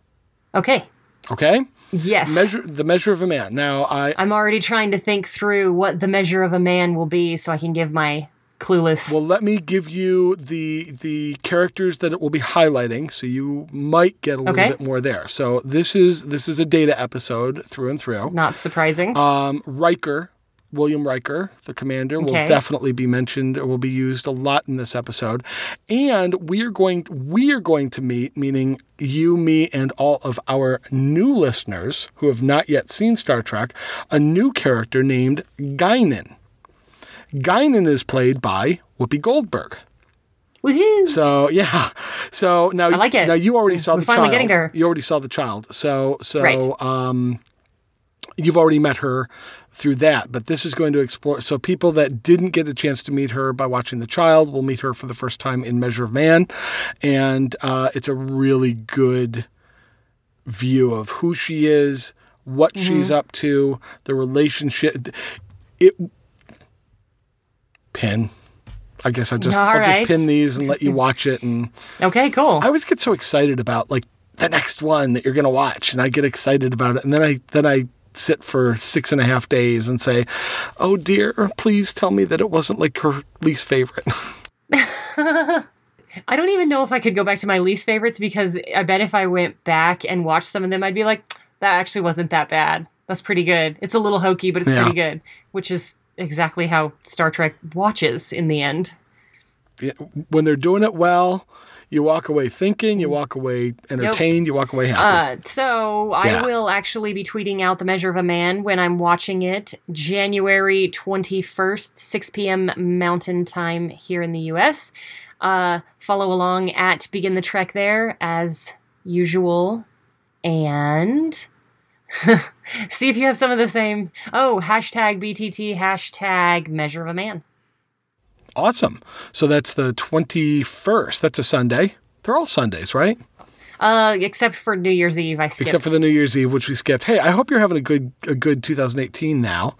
S1: Okay.
S2: Okay,
S1: Yes.
S2: measure the measure of a man. Now I
S1: I'm already trying to think through what the measure of a man will be so I can give my clueless.
S2: Well, let me give you the the characters that it will be highlighting, so you might get a little
S1: Okay.
S2: bit more there. So this is this is a data episode through and through.
S1: Not surprising.
S2: Um, Riker, William Riker, the commander, will definitely be mentioned or will be used a lot in this episode. And we are going we are going to meet, meaning you, me, and all of our new listeners who have not yet seen Star Trek, a new character named Guinan. Guinan is played by Whoopi Goldberg.
S1: Woohoo!
S2: So yeah, so now
S1: I like it.
S2: Now you already saw
S1: we're
S2: the
S1: finally
S2: child.
S1: getting her.
S2: You already saw the child. So so
S1: Right.
S2: um, you've already met her through that. But this is going to explore. So people that didn't get a chance to meet her by watching the child will meet her for the first time in Measure of Man, and uh, it's a really good view of who she is, what
S1: Mm-hmm.
S2: she's up to, the relationship. It pin. I guess I just
S1: All
S2: I'll
S1: right.
S2: just pin these and let you watch it. And
S1: Okay, cool.
S2: I always get so excited about like the next one that you're gonna watch, and I get excited about it, and then I then I sit for six and a half days and say, "Oh dear, please tell me that it wasn't like her least favorite."
S1: I don't even know if I could go back to my least favorites because I bet if I went back and watched some of them, I'd be like, that actually wasn't that bad. That's pretty good. It's a little hokey, but it's
S2: Yeah.
S1: pretty good, which is exactly how Star Trek watches in the end.
S2: when they're doing it well, you walk away thinking, you walk away entertained, you walk away happy.
S1: Uh, so
S2: Yeah.
S1: I will actually be tweeting out the Measure of a Man when I'm watching it January 21st, 6 p.m. Mountain Time here in the U.S. Uh, follow along at Begin the Trek there as usual. And see if you have some of the same. Oh, hashtag BTT, hashtag Measure of a Man.
S2: Awesome. So that's the twenty first. That's a Sunday. They're all Sundays, right?
S1: Uh, except for New Year's Eve, I skipped.
S2: except for the New Year's Eve, which we skipped. Hey, I hope you're having a good a good 2018 now.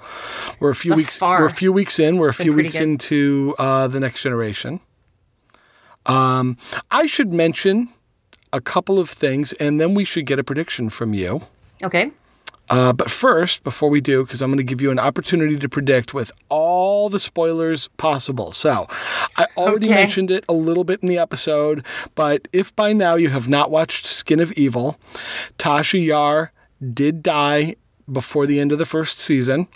S2: We're a few
S1: Thus
S2: weeks
S1: far.
S2: we're a few weeks in. We're a few weeks
S1: good.
S2: into uh, the next generation. Um, I should mention a couple of things, and then we should get a prediction from you.
S1: Okay.
S2: Uh, but first, before we do, because I'm going to give you an opportunity to predict with all the spoilers possible. So, I already
S1: Okay.
S2: mentioned it a little bit in the episode, but if by now you have not watched Skin of Evil, Tasha Yar did die before the end of the first season.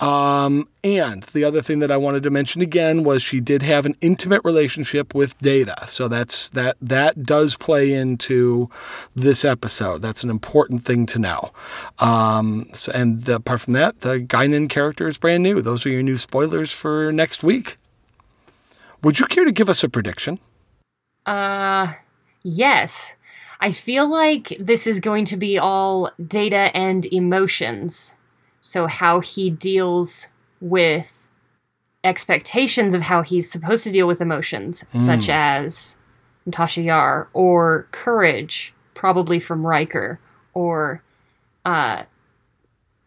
S2: Um, and the other thing that I wanted to mention again was she did have an intimate relationship with Data. So that's that that does play into this episode. That's an important thing to know. Um, so, and the, apart from that, the Guinan character is brand new. Those are your new spoilers for next week. Would you care to give us a prediction?
S1: Uh, yes. I feel like this is going to be all data and emotions. So, how he deals with expectations of how he's supposed to deal with emotions, such as Natasha Yar, or courage, probably from Riker, or uh,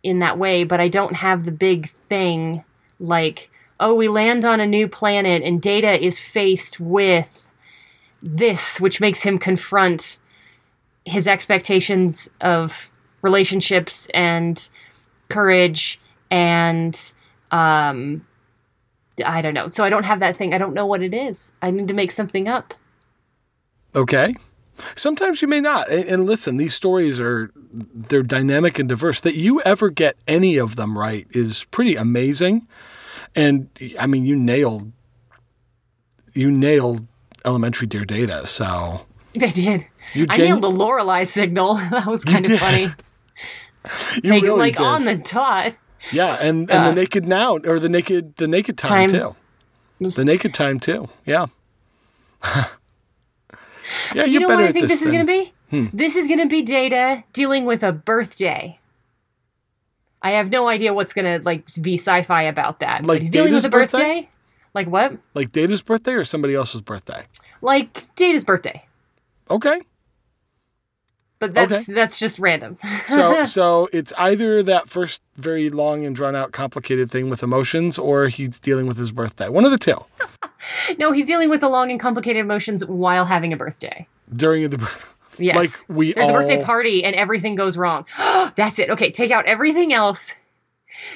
S1: in that way. But I don't have the big thing like, oh, we land on a new planet and Data is faced with this, which makes him confront his expectations of relationships and courage and um I don't know. So I don't have that thing. I don't know what it is. I need to make something up.
S2: Okay. Sometimes you may not. And, listen, these stories are they're dynamic and diverse. That you ever get any of them right is pretty amazing. And I mean, you nailed you nailed elementary dear data. So
S1: I did.
S2: you
S1: I nailed the Lorelei signal. that was kind of
S2: did.
S1: funny.
S2: you
S1: Like,
S2: really
S1: like
S2: did.
S1: on the dot.
S2: yeah, and and
S1: uh,
S2: the naked now or the naked the naked time,
S1: Time.
S2: too. The naked time too. Yeah. yeah,
S1: You
S2: you're
S1: know
S2: better
S1: what I think
S2: this
S1: this is going to be?
S2: Hmm.
S1: This is going to be Data dealing with a birthday. I have no idea what's going to like be sci-fi about that.
S2: Like
S1: but he's dealing with a birthday?
S2: birthday?
S1: Like what?
S2: like Data's birthday or somebody else's birthday.
S1: Like Data's birthday.
S2: Okay.
S1: But that's
S2: Okay.
S1: that's just random.
S2: So so it's either that first very long and drawn out complicated thing with emotions or he's dealing with his birthday. One of the two.
S1: no, he's dealing with the long and complicated emotions while having a birthday.
S2: During the birthday?
S1: Yes.
S2: like we
S1: There's
S2: all
S1: a birthday party and everything goes wrong. That's it. Okay, take out everything else.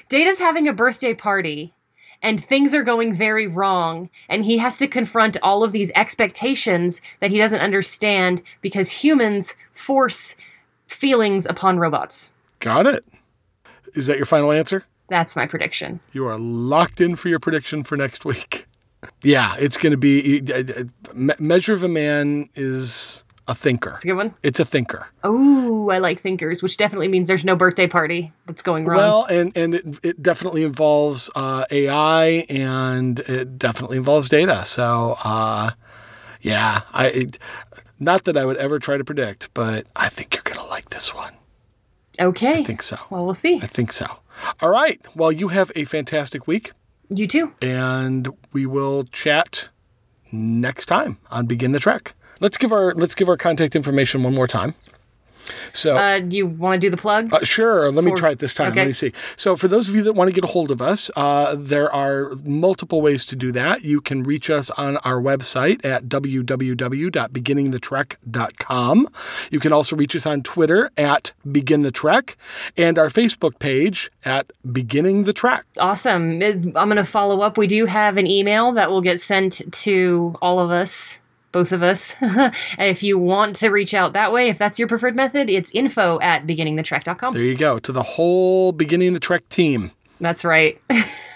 S1: Data's having a birthday party and things are going very wrong and he has to confront all of these expectations that he doesn't understand because humans force feelings upon robots.
S2: got it. Is that your final answer?
S1: That's my prediction.
S2: You are locked in for your prediction for next week. Yeah, it's going to be uh, uh, Me- Measure of a Man is a thinker.
S1: It's a good one.
S2: It's a thinker.
S1: Oh, I like thinkers, which definitely means there's no birthday party that's going wrong.
S2: Well, and and it, it definitely involves uh, AI and it definitely involves data. So, uh, yeah, I it, not that I would ever try to predict, but I think you're gonna like this one.
S1: okay.
S2: I think so.
S1: well, we'll see.
S2: I think so. All right. Well, you have a fantastic week,
S1: You too.
S2: and we will chat next time on Begin the Trek. Let's give our let's give our contact information one more time. So.
S1: Uh, do you want to do the plug?
S2: Uh, sure. Let me
S1: For-
S2: try it this time.
S1: okay.
S2: Let me see. So, for those of you that want to get a hold of us, uh, there are multiple ways to do that. You can reach us on our website at www.beginningthetrek.com. You can also reach us on Twitter at Begin the Trek and our Facebook page at Beginning the Trek.
S1: Awesome. I'm going to follow up. We do have an email that will get sent to all of us, both of us. if you want to reach out that way, if that's your preferred method, it's info at beginningthetrek.com.
S2: There you go. To the whole Beginning the Trek team.
S1: That's right.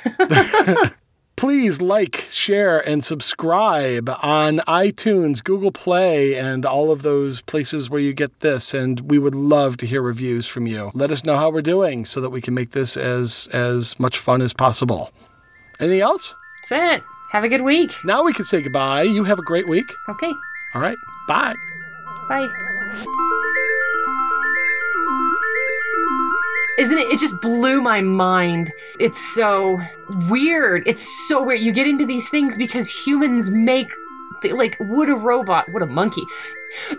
S2: Please like, share, and subscribe on iTunes, Google Play, and all of those places where you get this. And we would love to hear reviews from you. Let us know how we're doing so that we can make this as as much fun as possible. Anything else?
S1: That's it. Have a good week.
S2: Now we can say goodbye. You have a great week.
S1: Okay.
S2: All right. Bye.
S1: Bye. Isn't it? It just blew my mind. It's so weird. It's so weird. You get into these things because humans make, like, would a robot, would a monkey,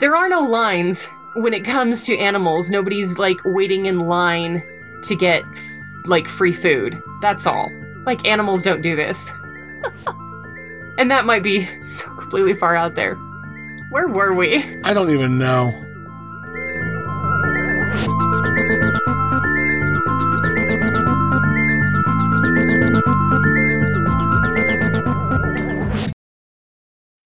S1: there are no lines when it comes to animals. Nobody's like waiting in line to get like free food. That's all. Like animals don't do this. and that might be so completely far out there. Where were we?
S2: I don't even know.